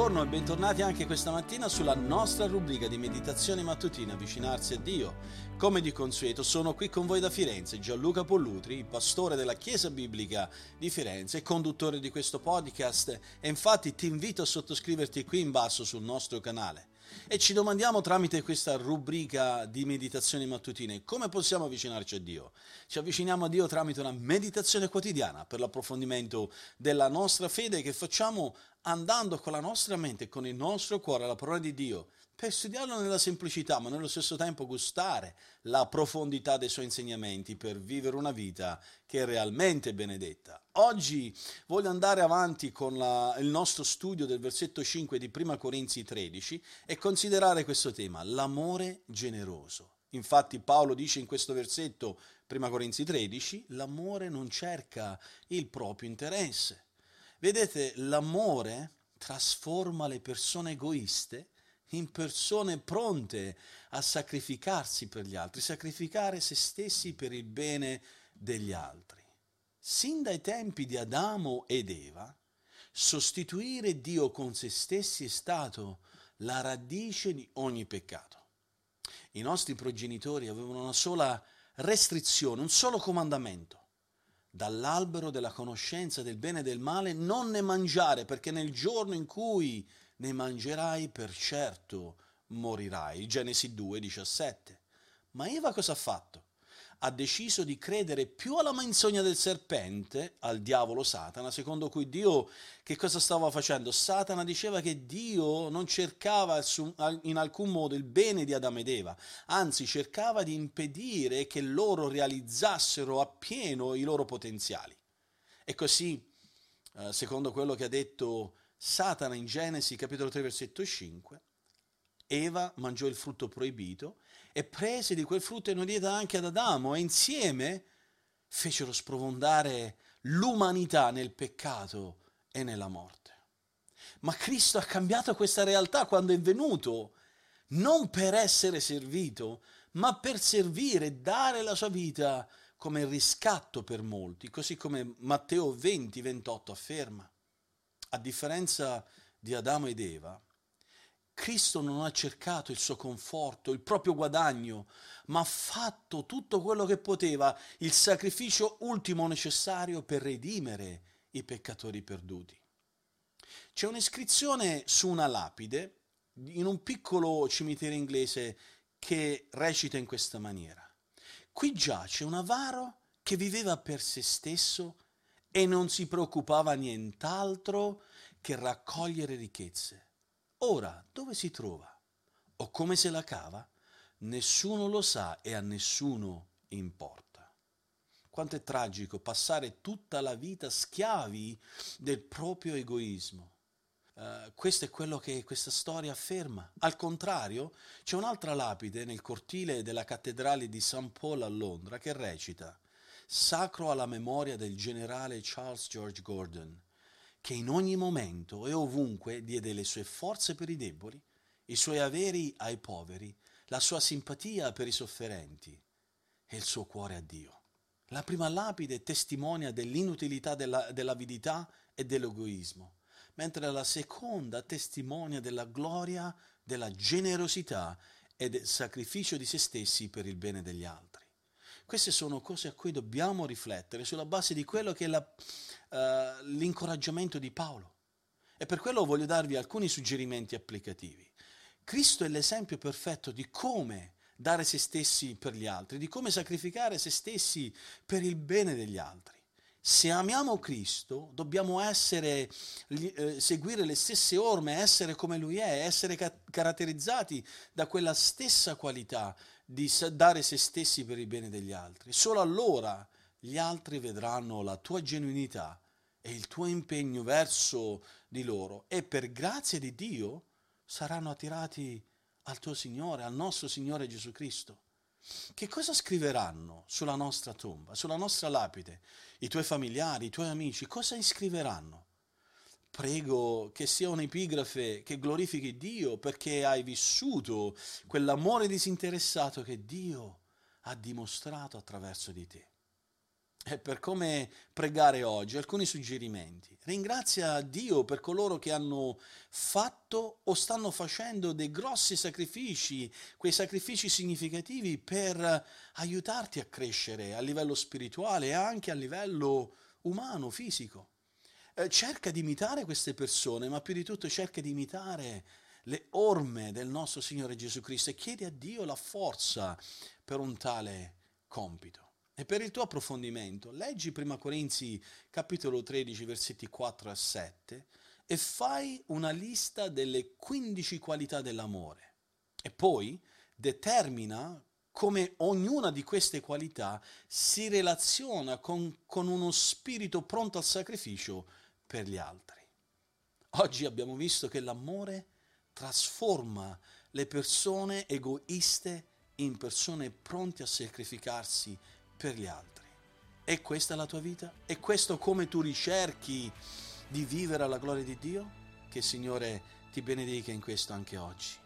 Buongiorno e bentornati anche questa mattina sulla nostra rubrica di meditazione mattutina Avvicinarsi a Dio. Come di consueto sono qui con voi da Firenze Gianluca Pollutri, pastore della Chiesa Biblica di Firenze e conduttore di questo podcast e infatti ti invito a sottoscriverti qui in basso sul nostro canale. E ci domandiamo tramite questa rubrica di meditazioni mattutine come possiamo avvicinarci a Dio. Ci avviciniamo a Dio tramite una meditazione quotidiana per l'approfondimento della nostra fede che facciamo andando con la nostra mente e con il nostro cuore alla parola di Dio per studiarlo nella semplicità, ma nello stesso tempo gustare la profondità dei suoi insegnamenti per vivere una vita che è realmente benedetta. Oggi voglio andare avanti con la, il nostro studio del versetto 5 di 1 Corinzi 13 e considerare questo tema, l'amore generoso. Infatti Paolo dice in questo versetto, 1 Corinzi 13, l'amore non cerca il proprio interesse. Vedete, l'amore trasforma le persone egoiste in persone pronte a sacrificarsi per gli altri, sacrificare se stessi per il bene degli altri. Sin dai tempi di Adamo ed Eva, sostituire Dio con se stessi è stato la radice di ogni peccato. I nostri progenitori avevano una sola restrizione, un solo comandamento. Dall'albero della conoscenza del bene e del male non ne mangiare, perché nel giorno in cui ne mangerai per certo morirai. Genesi 2, 17. Ma Eva cosa ha fatto? Ha deciso di credere più alla menzogna del serpente, al diavolo Satana, secondo cui Dio che cosa stava facendo? Satana diceva che Dio non cercava in alcun modo il bene di Adamo ed Eva, anzi cercava di impedire che loro realizzassero appieno i loro potenziali. E così, eh, secondo quello che ha detto Satana in Genesi capitolo 3 versetto 5, Eva mangiò il frutto proibito e prese di quel frutto e non diede anche ad Adamo e insieme fecero sprofondare l'umanità nel peccato e nella morte. Ma Cristo ha cambiato questa realtà quando è venuto, non per essere servito, ma per servire dare la sua vita come riscatto per molti, così come Matteo 20, 28 afferma a differenza di Adamo ed Eva, Cristo non ha cercato il suo conforto, il proprio guadagno, ma ha fatto tutto quello che poteva, il sacrificio ultimo necessario per redimere i peccatori perduti. C'è un'iscrizione su una lapide in un piccolo cimitero inglese che recita in questa maniera. Qui giace un avaro che viveva per se stesso e non si preoccupava nient'altro che raccogliere ricchezze. Ora, dove si trova? O come se la cava? Nessuno lo sa e a nessuno importa. Quanto è tragico passare tutta la vita schiavi del proprio egoismo. Uh, questo è quello che questa storia afferma. Al contrario, c'è un'altra lapide nel cortile della cattedrale di St. Paul a Londra che recita sacro alla memoria del generale Charles George Gordon, che in ogni momento e ovunque diede le sue forze per i deboli, i suoi averi ai poveri, la sua simpatia per i sofferenti e il suo cuore a Dio. La prima lapide testimonia dell'inutilità della, dell'avidità e dell'egoismo, mentre la seconda testimonia della gloria, della generosità e del sacrificio di se stessi per il bene degli altri. Queste sono cose a cui dobbiamo riflettere sulla base di quello che è la, uh, l'incoraggiamento di Paolo. E per quello voglio darvi alcuni suggerimenti applicativi. Cristo è l'esempio perfetto di come dare se stessi per gli altri, di come sacrificare se stessi per il bene degli altri. Se amiamo Cristo, dobbiamo essere, eh, seguire le stesse orme, essere come Lui è, essere ca- caratterizzati da quella stessa qualità di dare se stessi per il bene degli altri. Solo allora gli altri vedranno la tua genuinità e il tuo impegno verso di loro e per grazia di Dio saranno attirati al tuo Signore, al nostro Signore Gesù Cristo. Che cosa scriveranno sulla nostra tomba, sulla nostra lapide? I tuoi familiari, i tuoi amici, cosa iscriveranno? Prego che sia un'epigrafe che glorifichi Dio perché hai vissuto quell'amore disinteressato che Dio ha dimostrato attraverso di te. e per come pregare oggi, alcuni suggerimenti. Ringrazia Dio per coloro che hanno fatto o stanno facendo dei grossi sacrifici, quei sacrifici significativi per aiutarti a crescere a livello spirituale e anche a livello umano, fisico. Eh, cerca di imitare queste persone, ma più di tutto cerca di imitare le orme del nostro Signore Gesù Cristo e chiedi a Dio la forza per un tale compito. E per il tuo approfondimento, leggi 1 Corinzi capitolo 13 versetti 4 a 7 e fai una lista delle 15 qualità dell'amore. E poi determina come ognuna di queste qualità si relaziona con, con uno spirito pronto al sacrificio per gli altri. Oggi abbiamo visto che l'amore trasforma le persone egoiste in persone pronte a sacrificarsi per gli altri. E questa è la tua vita? È questo come tu ricerchi di vivere alla gloria di Dio? Che il Signore ti benedica in questo anche oggi.